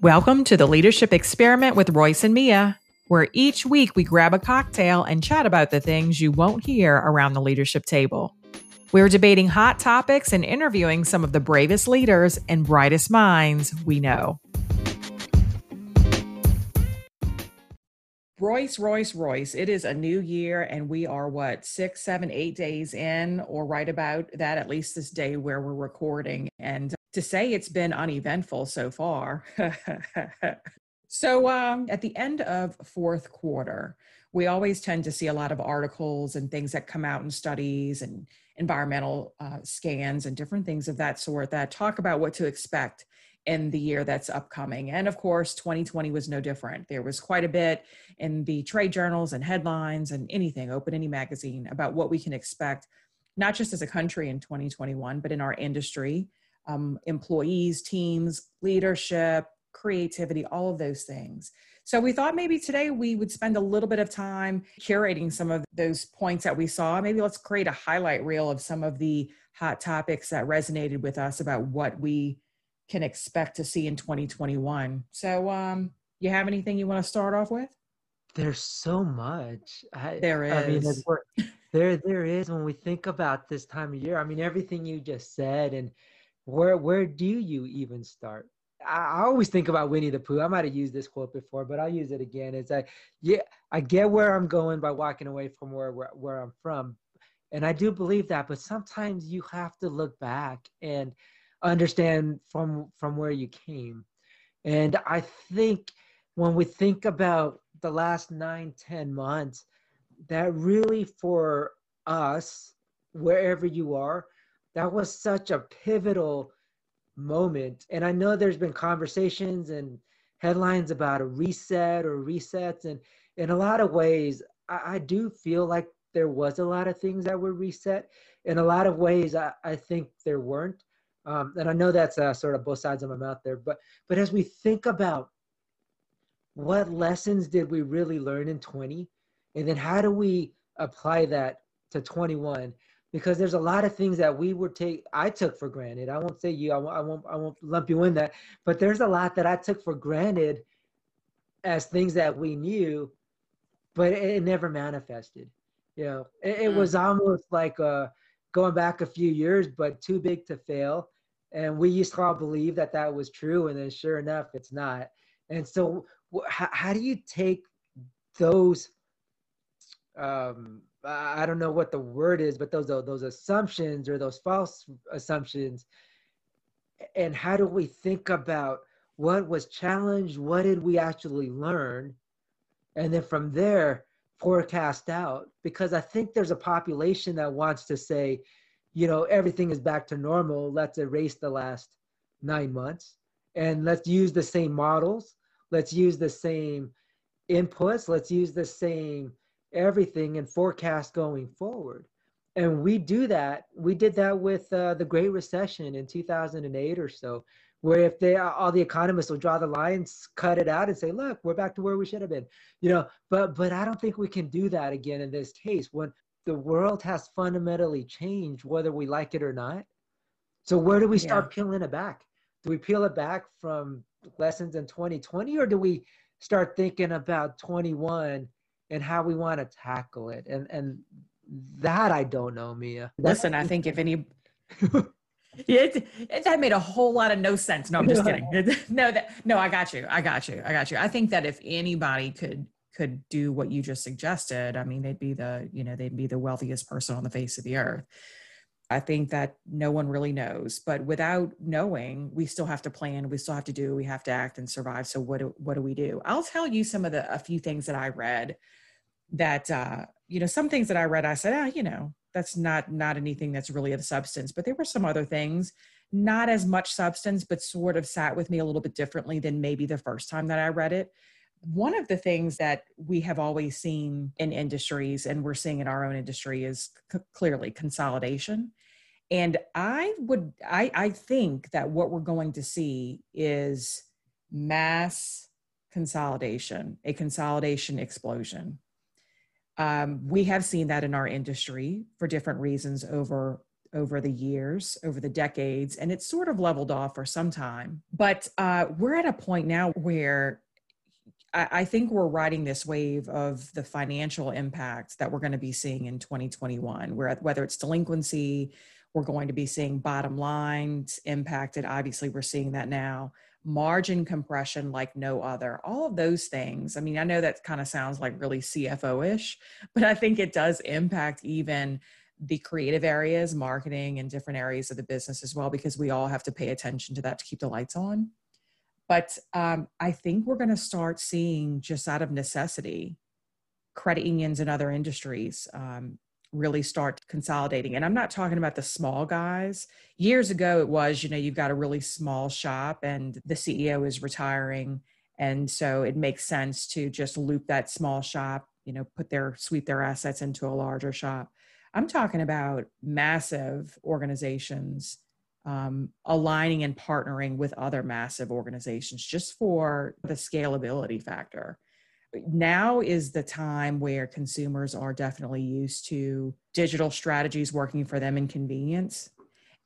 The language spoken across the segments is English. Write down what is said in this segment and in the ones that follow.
Welcome to the Leadership Experiment with Royce and Mia, where each week we grab a cocktail and chat about the things you won't hear around the leadership table. We're debating hot topics and interviewing some of the bravest leaders and brightest minds we know. Royce, Royce, Royce, it is a new year, and we are what, six, seven, eight days in, or right about that, at least this day where we're recording. And to say it's been uneventful so far. so, um, at the end of fourth quarter, we always tend to see a lot of articles and things that come out in studies and environmental uh, scans and different things of that sort that talk about what to expect in the year that's upcoming. And of course, 2020 was no different. There was quite a bit in the trade journals and headlines and anything, open any magazine, about what we can expect, not just as a country in 2021, but in our industry, um, employees, teams, leadership, creativity, all of those things. So we thought maybe today we would spend a little bit of time curating some of those points that we saw. Maybe let's create a highlight reel of some of the hot topics that resonated with us about what we can expect to see in 2021. So, um, you have anything you want to start off with? There's so much. I, there is. I mean, there, there is. When we think about this time of year, I mean, everything you just said, and where, where do you even start? I, I always think about Winnie the Pooh. I might have used this quote before, but I'll use it again. It's like, yeah, I get where I'm going by walking away from where, where, where I'm from, and I do believe that. But sometimes you have to look back and understand from from where you came. And i think when we think about the last nine ten months that really for us wherever you are that was such a pivotal moment. And i know there's been conversations and headlines about a reset or resets. And in a lot of ways I, I do feel like there was a lot of things that were reset. In a lot of ways i, I think there weren't um, and I know that's uh, sort of both sides of my mouth there, but but as we think about what lessons did we really learn in 20, and then how do we apply that to 21? Because there's a lot of things that we would take, I took for granted. I won't say you, I won't, I won't, I won't lump you in that, but there's a lot that I took for granted as things that we knew, but it, it never manifested. You know, it, it mm. was almost like uh, going back a few years, but too big to fail and we used to all believe that that was true and then sure enough it's not. And so how, how do you take those um i don't know what the word is but those those assumptions or those false assumptions and how do we think about what was challenged what did we actually learn and then from there forecast out? Because i think there's a population that wants to say you know everything is back to normal. Let's erase the last nine months and let's use the same models. Let's use the same inputs. Let's use the same everything and forecast going forward. And we do that. We did that with uh, the great recession in 2008 or so where if they all the economists will draw the lines cut it out and say look we're back to where we should have been you know but but i don't think we can do that again in this case when the world has fundamentally changed whether we like it or not. So where do we start yeah. peeling it back? Do we peel it back from lessons in 2020 or do we start thinking about 21 and how we want to tackle it? And and that I don't know, Mia. Listen, I think if any it, it, that made a whole lot of no sense. No, I'm just kidding. no, that no, I got you. I got you. I got you. I think that if anybody could could do what you just suggested, I mean, they'd be the, you know, they'd be the wealthiest person on the face of the earth. I think that no one really knows, but without knowing, we still have to plan, we still have to do, we have to act and survive. So what do, what do we do? I'll tell you some of the, a few things that I read that, uh, you know, some things that I read, I said, ah, you know, that's not, not anything that's really of substance, but there were some other things, not as much substance, but sort of sat with me a little bit differently than maybe the first time that I read it. One of the things that we have always seen in industries and we're seeing in our own industry is c- clearly consolidation. And I would, I, I think that what we're going to see is mass consolidation, a consolidation explosion. Um, we have seen that in our industry for different reasons over over the years, over the decades, and it's sort of leveled off for some time. But uh, we're at a point now where I, think we're riding this wave of the financial impact that we're going to be seeing in 2021, where whether it's delinquency, we're going to be seeing bottom lines impacted. Obviously, we're seeing that now. Margin compression like no other. All of those things. I mean, I know that kind of sounds like really CFO ish, but I think it does impact even the creative areas, marketing, and different areas of the business as well, because we all have to pay attention to that to keep the lights on. But um, I think we're going to start seeing, just out of necessity, credit unions and other industries um, really start consolidating. And I'm not talking about the small guys. Years ago, it was, you know, you've got a really small shop and the CEO is retiring. And so it makes sense to just loop that small shop, you know, put their, sweep their assets into a larger shop. I'm talking about massive organizations um, aligning and partnering with other massive organizations just for the scalability factor now is the time where consumers are definitely used to digital strategies working for them in convenience.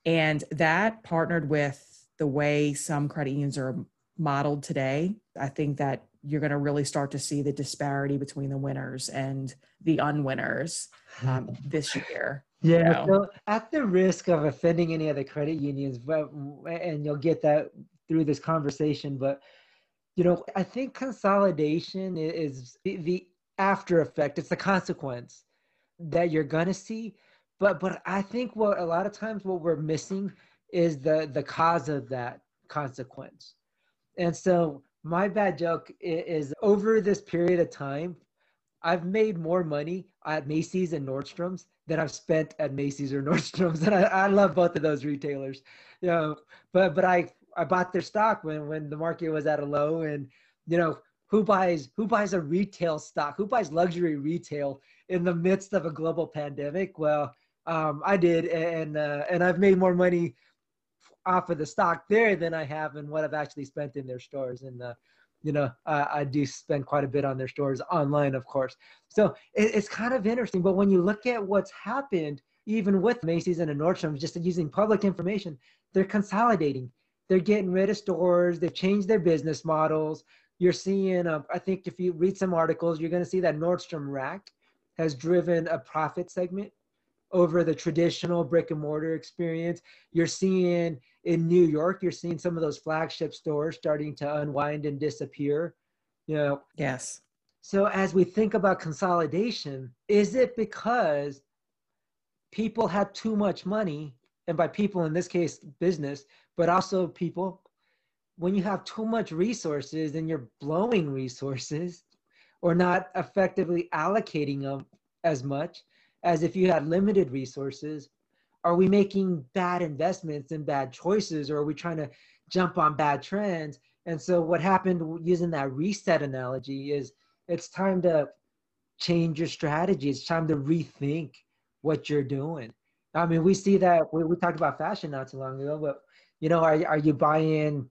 And that partnered with the way some credit unions are modeled today, I think that you're going to really start to see the disparity between the winners and the unwinners um, this year. Yeah. So at the risk of offending any other credit unions, but and you'll get that through this conversation, but you know, I think consolidation is the after effect. It's the consequence that you're gonna see. But but I think what a lot of times what we're missing is the the cause of that consequence. And so my bad joke is over this period of time, I've made more money at Macy's and Nordstrom's than I've spent at Macy's or Nordstrom's. And I, I love both of those retailers. You know, but but I I bought their stock when when the market was at a low, and you know who buys who buys a retail stock? Who buys luxury retail in the midst of a global pandemic? Well, um, I did, and uh, and I've made more money off of the stock there than I have in what I've actually spent in their stores. And uh, you know, uh, I do spend quite a bit on their stores online, of course. So it, it's kind of interesting. But when you look at what's happened, even with Macy's and Nordstrom, just using public information, they're consolidating they're getting rid of stores. They've changed their business models. You're seeing, uh, I think if you read some articles, you're going to see that Nordstrom Rack has driven a profit segment over the traditional brick and mortar experience. You're seeing in New York, you're seeing some of those flagship stores starting to unwind and disappear. You know. Yes. So as we think about consolidation, is it because people have too much money, and by people in this case, business, but also people when you have too much resources and you're blowing resources or not effectively allocating them as much as if you had limited resources. Are we making bad investments and bad choices or are we trying to jump on bad trends? And so what happened using that reset analogy is it's time to change your strategy. It's time to rethink what you're doing. I mean we see that we, we talked about fashion not too long ago but you know, are, are you buying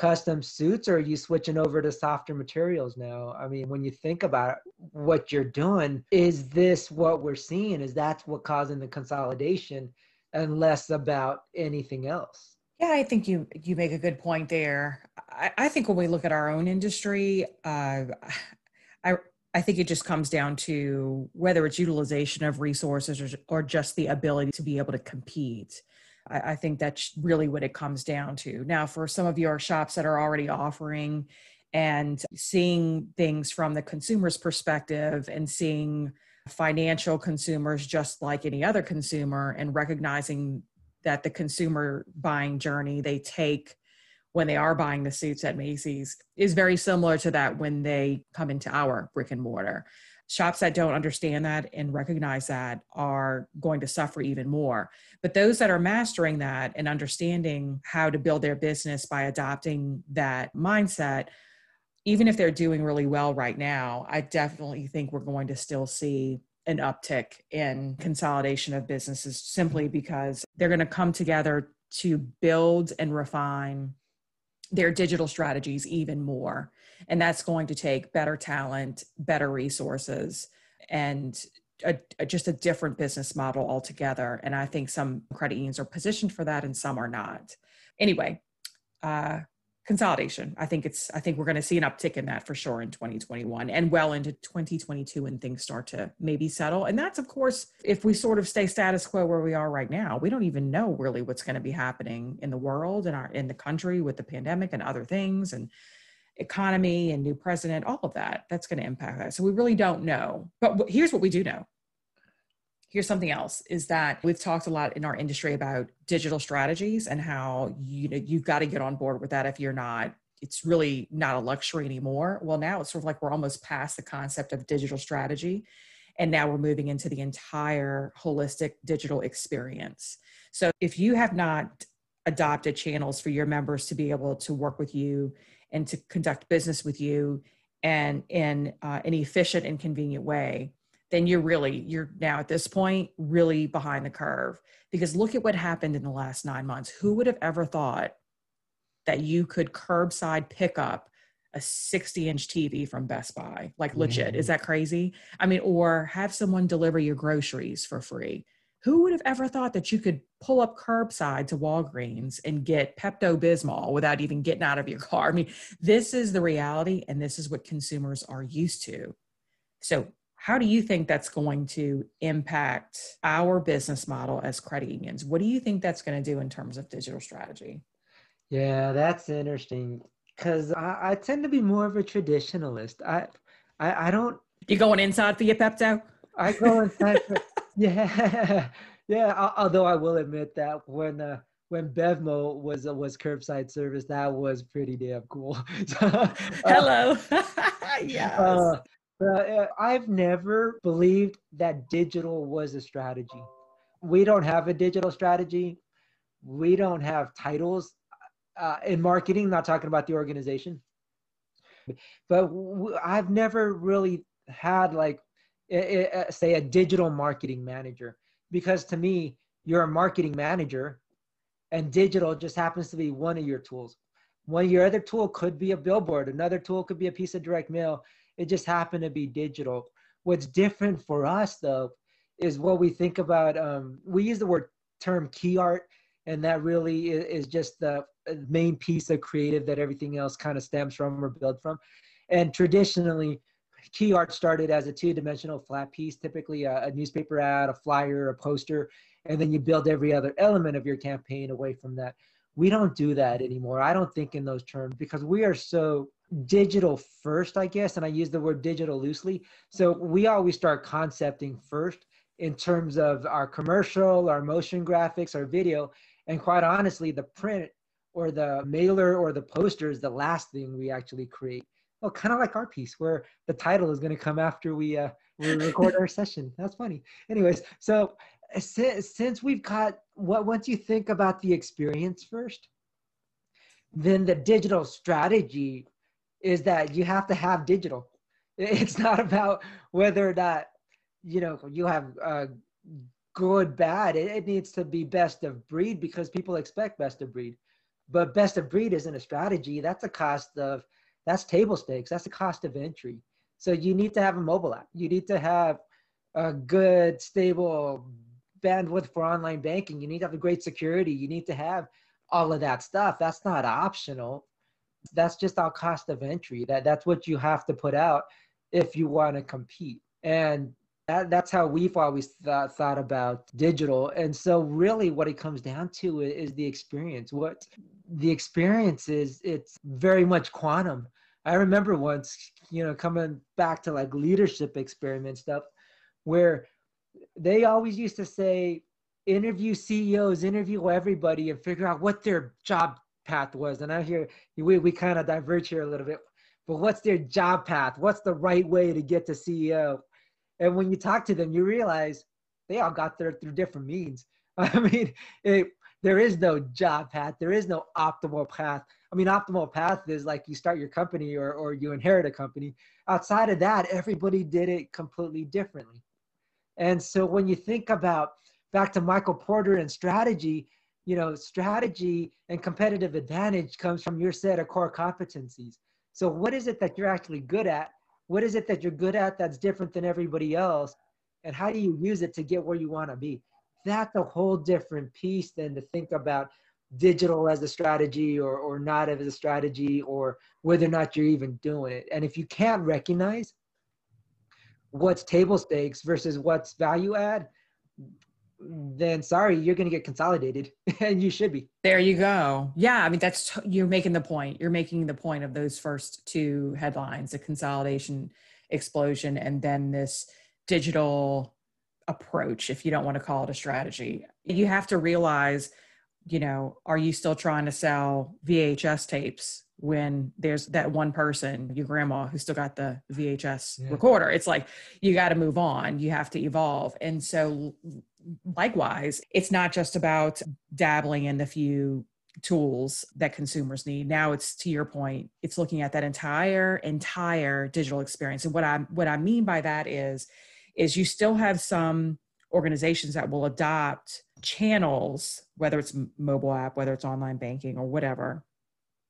custom suits or are you switching over to softer materials now? I mean, when you think about what you're doing, is this what we're seeing? Is that what causing the consolidation and less about anything else? Yeah, I think you you make a good point there. I, I think when we look at our own industry, uh, I I think it just comes down to whether it's utilization of resources or, or just the ability to be able to compete. I, I think that's really what it comes down to. Now, for some of your shops that are already offering and seeing things from the consumer's perspective and seeing financial consumers just like any other consumer and recognizing that the consumer buying journey they take when they are buying the suits at Macy's is very similar to that when they come into our brick and mortar shops that don't understand that and recognize that are going to suffer even more. But those that are mastering that and understanding how to build their business by adopting that mindset, even if they're doing really well right now, I definitely think we're going to still see an uptick in consolidation of businesses simply because they're going to come together to build and refine their digital strategies even more. And that's going to take better talent, better resources, and a, a, just a different business model altogether. And I think some credit unions are positioned for that and some are not. Anyway, uh, consolidation. I think it's, I think we're going to see an uptick in that for sure in 2021 and well into 2022 when things start to maybe settle. And that's, of course, if we sort of stay status quo where we are right now, we don't even know really what's going to be happening in the world and our, in the country with the pandemic and other things. And, economy and new president, all of that, that's going to impact that. So we really don't know. But here's what we do know. Here's something else is that we've talked a lot in our industry about digital strategies and how you know you've got to get on board with that if you're not it's really not a luxury anymore. Well, now it's sort of like we're almost past the concept of digital strategy. And now we're moving into the entire holistic digital experience. So if you have not adopted channels for your members to be able to work with you and to conduct business with you and in uh, an efficient and convenient way then you're really you're now at this point really behind the curve. Because look at what happened in the last nine months. Who would have ever thought that you could curbside pick up a 60 inch tv from best buy? Like legit. Is that crazy? I mean or have someone deliver your groceries for free who would have ever thought that you could pull up curbside to Walgreens and get Pepto Bismol without even getting out of your car? I mean, this is the reality, and this is what consumers are used to. So, how do you think that's going to impact our business model as credit unions? What do you think that's going to do in terms of digital strategy? Yeah, that's interesting because I, I, tend to be more of a traditionalist. I, I, I don't. You going inside for your Pepto? I go inside for yeah, yeah. Although I will admit that when uh, when Bevmo was uh, was curbside service, that was pretty damn cool. uh, Hello. yes. Uh, uh, I've never believed that digital was a strategy. We don't have a digital strategy. We don't have titles uh, in marketing. Not talking about the organization, but w- I've never really had like say a digital marketing manager. Because to me you're a marketing manager and digital just happens to be one of your tools. One of your other tool could be a billboard another tool could be a piece of direct mail. It just happened to be digital. What's different for us though is what we think about um, we use the word term key art and that really is, just the uh, main piece of creative that everything else kind of stems from or built from. And traditionally key art started as a two-dimensional flat piece, typically a, a, newspaper ad, a flyer, a poster, and then you build every other element of your campaign away from that. We don't do that anymore. I don't think in those terms because we are so digital first, I guess, and I use the word digital loosely. So we always start concepting first in terms of our commercial, our motion graphics, our video, and quite honestly, the print or the mailer or the poster is the last thing we actually create well, kind of like our piece where the title is going to come after we uh, we record our session. That's funny. Anyways, so since, since we've got what once you think about the experience first, then the digital strategy is that you have to have digital. It's not about whether or not you know you have uh, good bad. It, it needs to be best of breed because people expect best of breed. But best of breed isn't a strategy. That's a cost of that's table stakes. That's the cost of entry. So you need to have a mobile app. You need to have a good, stable bandwidth for online banking. You need to have a great security. You need to have all of that stuff. That's not optional. That's just our cost of entry. That that's what you have to put out if you want to compete. And that, that's how we've always thought, thought about digital. And so really what it comes down to is, is the experience. What the experience is, it's very much quantum. I remember once, you know, coming back to like leadership experiment stuff where they always used to say, interview CEOs, interview everybody and figure out what their job path was. And I hear we, we kind of diverge here a little bit, but what's their job path? What's the right way to get to CEO? And when you talk to them, you realize they all got there through different means. I mean, it, there is no job path. There is no optimal path. I mean, optimal path is like you start your company or, or you inherit a company. Outside of that, everybody did it completely differently. And so when you think about back to Michael Porter and strategy, you know, strategy and competitive advantage comes from your set of core competencies. So what is it that you're actually good at what is it that you're good at that's different than everybody else? And how do you use it to get where you want to be? That's a whole different piece than to think about digital as a strategy or, or not as a strategy or whether or not you're even doing it. And if you can't recognize what's table stakes versus what's value add then sorry, you're going to get consolidated and you should be. There you go. Yeah. I mean, that's, you're making the point. You're making the point of those first two headlines the consolidation explosion and then this digital approach, if you don't want to call it a strategy. You have to realize, you know, are you still trying to sell VHS tapes when there's that one person, your grandma, who still got the VHS yeah. recorder? It's like you got to move on, you have to evolve. And so likewise, it's not just about dabbling in the few tools that consumers need. Now it's to your point, it's looking at that entire entire digital experience. And what I what I mean by that is is you still have some organizations that will adopt channels, whether it's mobile app, whether it's online banking or whatever,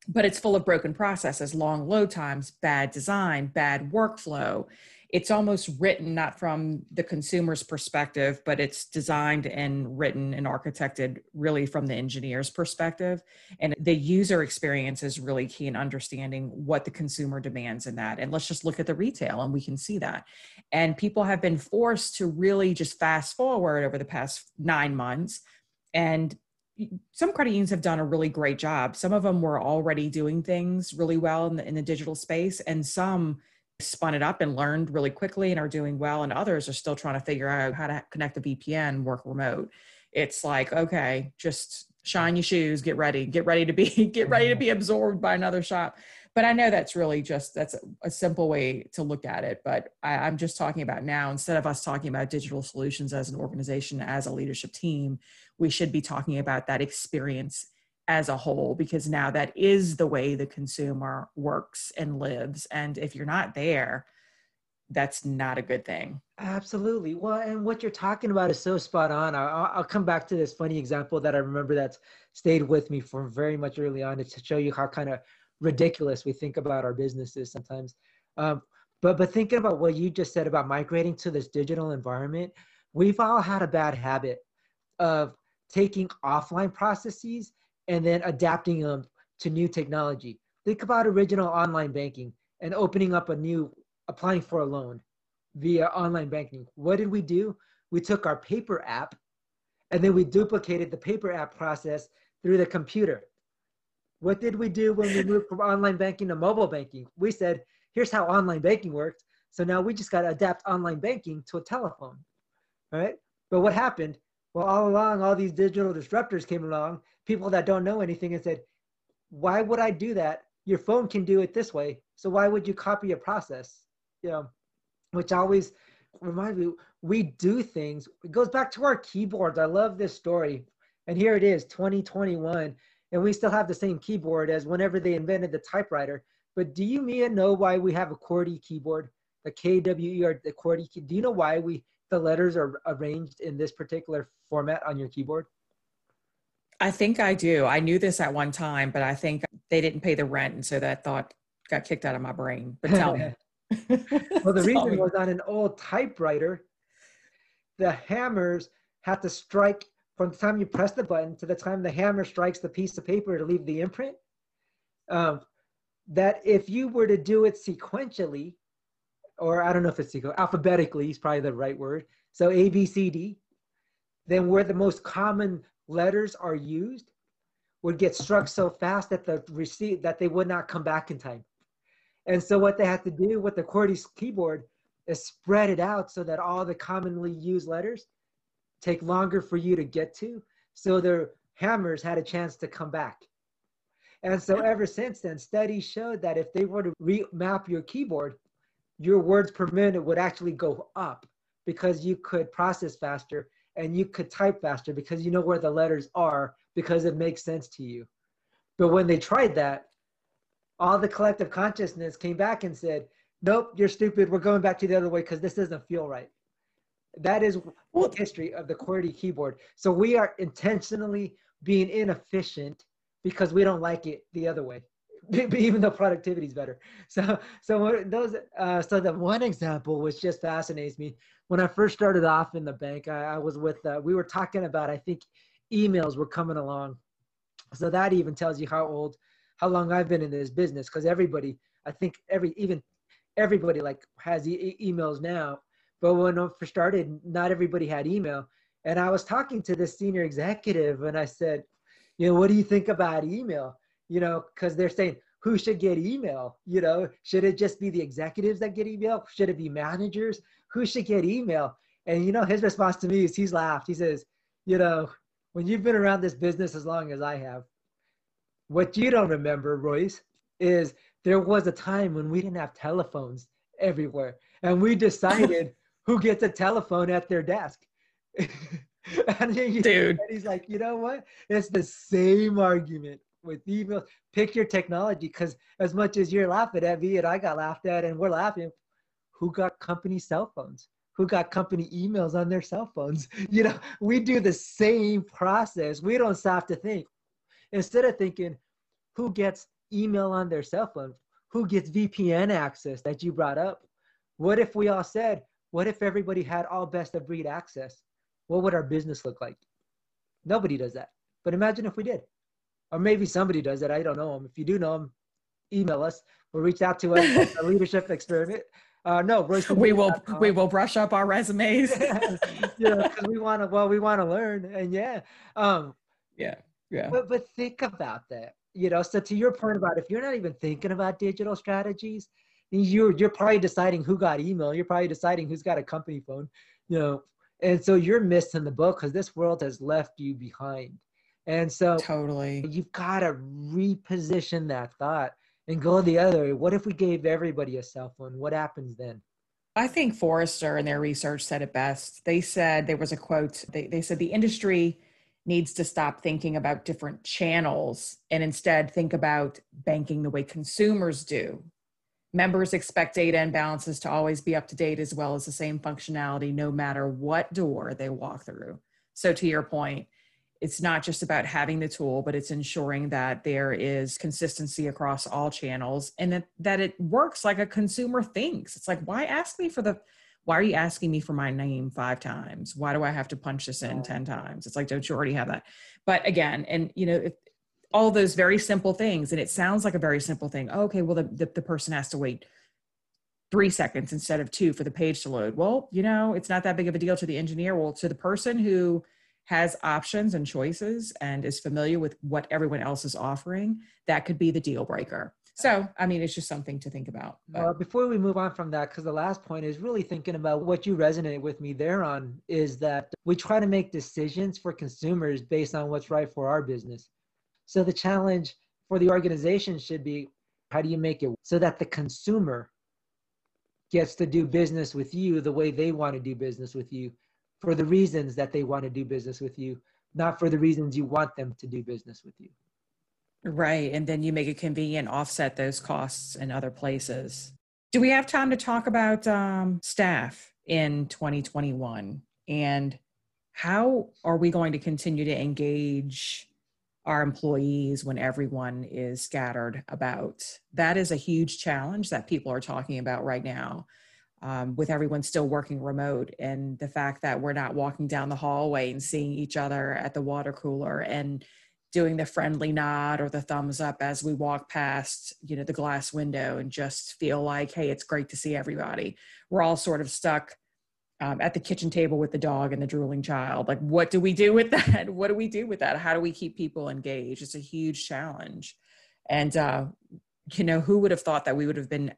but it's full of broken processes, long load times, bad design, bad workflow it's almost written not from the consumer's perspective, but it's designed and written and architected really from the engineer's perspective. And the user experience is really key in understanding what the consumer demands in that. And let's just look at the retail and we can see that. And people have been forced to really just fast forward over the past nine months. And some credit unions have done a really great job. Some of them were already doing things really well in the, in the digital space, and some spun it up and learned really quickly and are doing well and others are still trying to figure out how to connect the vpn work remote. It's like okay just shine your shoes get ready get ready to be get ready to mm-hmm. be absorbed by another shop. But i know that's really just that's a, a simple way to look at it but I, i'm just talking about now instead of us talking about digital solutions as an organization as a leadership team we should be talking about that experience as a whole because now that is the way the consumer works and lives and if you're not there that's not a good thing. Absolutely. Well and what you're talking about is so spot on. I'll, I'll come back to this funny example that i remember that's stayed with me from very much early on to show you how kind of ridiculous we think about our businesses sometimes. Um, but but thinking about what you just said about migrating to this digital environment we've all had a bad habit of taking offline processes and then adapting them to new technology. Think about original online banking and opening up a new, applying for a loan via online banking. What did we do? We took our paper app and then we duplicated the paper app process through the computer. What did we do when we moved from online banking to mobile banking? We said, here's how online banking worked. So now we just got to adapt online banking to a telephone, right? But what happened? Well, all along, all these digital disruptors came along people that don't know anything and said, why would I do that? Your phone can do it this way. So why would you copy a process? You know, which always reminds me, we do things. It goes back to our keyboards. I love this story. And here it is, 2021, and we still have the same keyboard as whenever they invented the typewriter. But do you, Mia, know why we have a QWERTY keyboard? The KWER, the QWERTY key. Do you know why we the letters are arranged in this particular format on your keyboard? I think I do. I knew this at one time, but I think they didn't pay the rent, and so that thought got kicked out of my brain. But tell me. well, the reason me. was on an old typewriter, the hammers had to strike from the time you press the button to the time the hammer strikes the piece of paper to leave the imprint. Um, that if you were to do it sequentially, or I don't know if it's sequential, alphabetically is probably the right word. So A, B, C, D, then where the most common letters are used would get struck so fast that the receipt that they would not come back in time. And so what they had to do with the QWERTY keyboard is spread it out so that all the commonly used letters take longer for you to get to. So their hammers had a chance to come back. And so ever since then, studies showed that if they were to remap your keyboard, your words per minute would actually go up because you could process faster and you could type faster because you know where the letters are because it makes sense to you. But when they tried that, all the collective consciousness came back and said, Nope, you're stupid. We're going back to the other way because this doesn't feel right. That is the history of the QWERTY keyboard. So we are intentionally being inefficient because we don't like it the other way. even though productivity is better. So, so those, uh, so the one example which just fascinates me. When I first started off in the bank, I, I was with, uh, we were talking about, I think, emails were coming along. So that even tells you how old, how long I've been in this business. Because everybody, I think, every even everybody like has e- emails now. But when I first started, not everybody had email. And I was talking to this senior executive, and I said, you know, what do you think about email? You know, because they're saying who should get email? You know, should it just be the executives that get email? Should it be managers? Who should get email? And you know, his response to me is he's laughed. He says, you know, when you've been around this business as long as I have, what you don't remember, Royce, is there was a time when we didn't have telephones everywhere, and we decided who gets a telephone at their desk. and he, Dude. And he's like, you know what? It's the same argument with email. Pick your technology because as much as you're laughing at me and I got laughed at and we're laughing, who got company cell phones? Who got company emails on their cell phones? You know, we do the same process. We don't stop to think. Instead of thinking, who gets email on their cell phone? Who gets VPN access that you brought up? What if we all said, what if everybody had all best of breed access? what would our business look like? Nobody does that. But imagine if we did. Or maybe somebody does it. I don't know them. If you do know them, email us or reach out to us a leadership experiment. Uh, no, we will we will brush up our resumes. yeah, we want to. Well, we want to learn, and yeah, um, yeah, yeah. But but think about that. You know, so to your point about if you're not even thinking about digital strategies, you're you're probably deciding who got email. You're probably deciding who's got a company phone. You know, and so you're missing the boat because this world has left you behind and so totally you've got to reposition that thought and go the other way what if we gave everybody a cell phone what happens then I think Forrester in their research said it best. They said there was a quote, they, they said the industry needs to stop thinking about different channels and instead think about banking the way consumers do. Members expect data and balances to always be up to date as well as the same functionality no matter what door they walk through. So, to your point, it's not just about having the tool, but it's ensuring that there is consistency across all channels and that, that it works like a consumer thinks. It's like, why ask me for the, why are you asking me for my name five times? Why do I have to punch this in 10 times? It's like, don't you already have that? But again, and you know, if, all those very simple things and it sounds like a very simple thing oh, okay well the, the, the, person has to wait three seconds instead of two for the page to load well you know it's not that big of a deal to the engineer well to the person who has options and choices and is familiar with what everyone else is offering that could be the deal breaker. So i mean it's just something to think about well before we move on from that because the last point is really thinking about what you resonate with me there on is that we try to make decisions for consumers based on what's right for our business. So the challenge for the organization should be how do you make it so that the consumer gets to do business with you the way they want to do business with you for the reasons that they want to do business with you, not for the reasons you want them to do business with you. Right. And then you make it convenient, offset those costs in other places. Do we have time to talk about um, staff in 2021 and how are we going to continue to engage our employees when everyone is scattered about. That is a huge challenge that people are talking about right now. Um, with everyone still working remote and the fact that we're not walking down the hallway and seeing each other at the water cooler and doing the friendly nod or the thumbs up as we walk past you know the glass window and just feel like hey it's great to see everybody we're all sort of stuck um, at the kitchen table with the dog and the drooling child. Like, what do we do with that? What do we do with that? How do we keep people engaged? It's a huge challenge. And, uh, you know, who would have thought that we would have been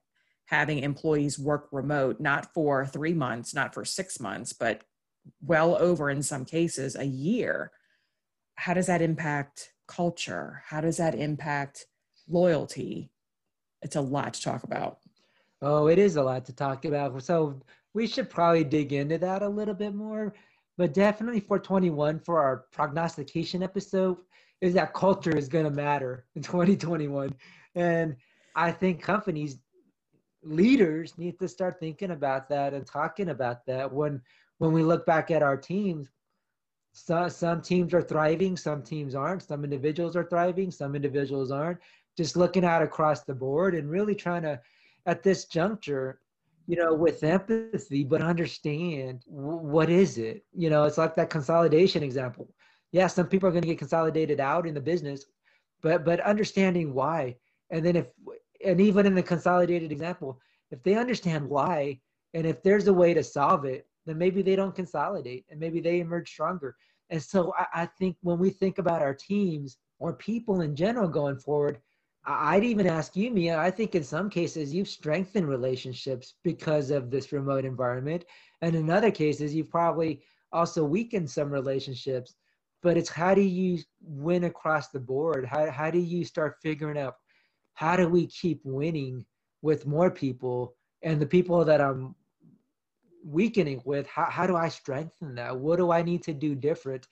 having employees work remote, not for three months, not for six months, but well over in some cases a year? How does that impact culture? How does that impact loyalty? It's a lot to talk about. Oh, it is a lot to talk about. So, we should probably dig into that a little bit more. But definitely for 21, for our prognostication episode, is that culture is going to matter in 2021. And I think companies, leaders need to start thinking about that and talking about that when when we look back at our teams some, some teams are thriving some teams aren't some individuals are thriving some individuals aren't just looking out across the board and really trying to, at this juncture, you know, with empathy, but understand what is it? You know, it's like that consolidation example. Yeah, some people are going to get consolidated out in the business, but but understanding why, and then if and even in the consolidated example, if they understand why, and if there's a way to solve it, then maybe they don't consolidate, and maybe they emerge stronger. And so I, I think when we think about our teams or people in general going forward, I'd even ask you, Mia. I think in some cases you've strengthened relationships because of this remote environment. And in other cases, you've probably also weakened some relationships. But it's how do you win across the board? How, how do you start figuring out how do we keep winning with more people and the people that I'm weakening with? How, how do I strengthen that? What do I need to do different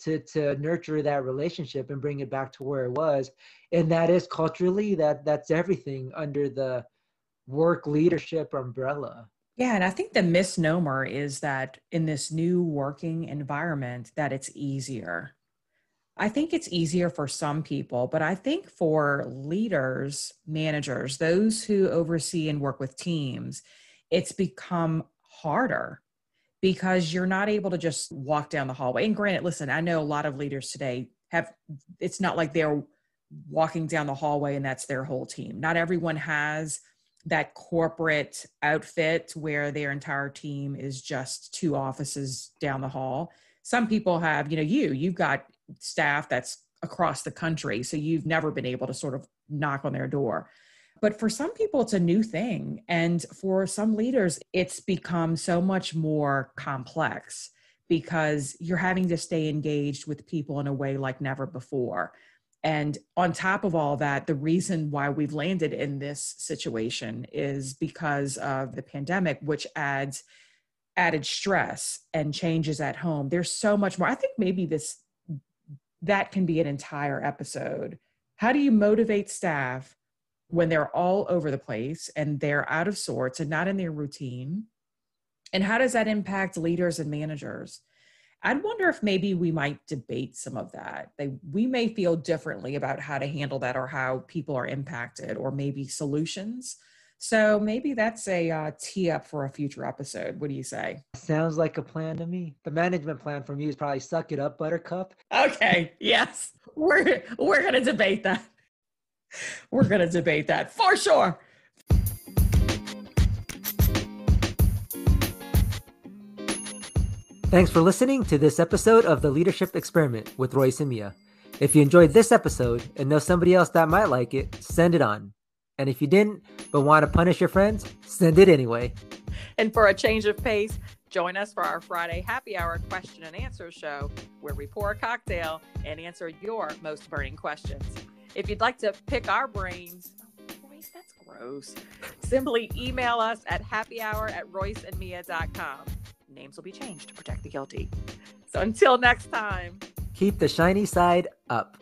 to to nurture that relationship and bring it back to where it was and that is culturally that that's everything under the work leadership umbrella yeah and i think the misnomer is that in this new working environment that it's easier i think it's easier for some people but i think for leaders managers those who oversee and work with teams it's become harder because you're not able to just walk down the hallway. And granted, listen, I know a lot of leaders today have, it's not like they're walking down the hallway and that's their whole team. Not everyone has that corporate outfit where their entire team is just two offices down the hall. Some people have, you know, you, you've got staff that's across the country. So you've never been able to sort of knock on their door. But for some people, it's a new thing. And for some leaders, it's become so much more complex because you're having to stay engaged with people in a way like never before. And on top of all that, the reason why we've landed in this situation is because of the pandemic, which adds added stress and changes at home. There's so much more. I think maybe this that can be an entire episode. How do you motivate staff when they're all over the place and they're out of sorts and not in their routine? And how does that impact leaders and managers? I'd wonder if maybe we might debate some of that. They, we may feel differently about how to handle that or how people are impacted or maybe solutions. So maybe that's a uh, tee up for a future episode. What do you say? Sounds like a plan to me. The management plan from you is probably suck it up, Buttercup. Okay. Yes, we're we're gonna debate that. We're going to debate that for sure. Thanks for listening to this episode of the Leadership Experiment with Royce and Mia. If you enjoyed this episode and know somebody else that might like it, send it on. And if you didn't, but want to punish your friends, send it anyway. And for a change of pace, join us for our Friday happy hour question and answer show where we pour a cocktail and answer your most burning questions. If you'd like to pick our brains, oh, Royce, that's gross. Simply email us at happyhour at royceandmia.com. Names will be changed to protect the guilty. So until next time, keep the shiny side up.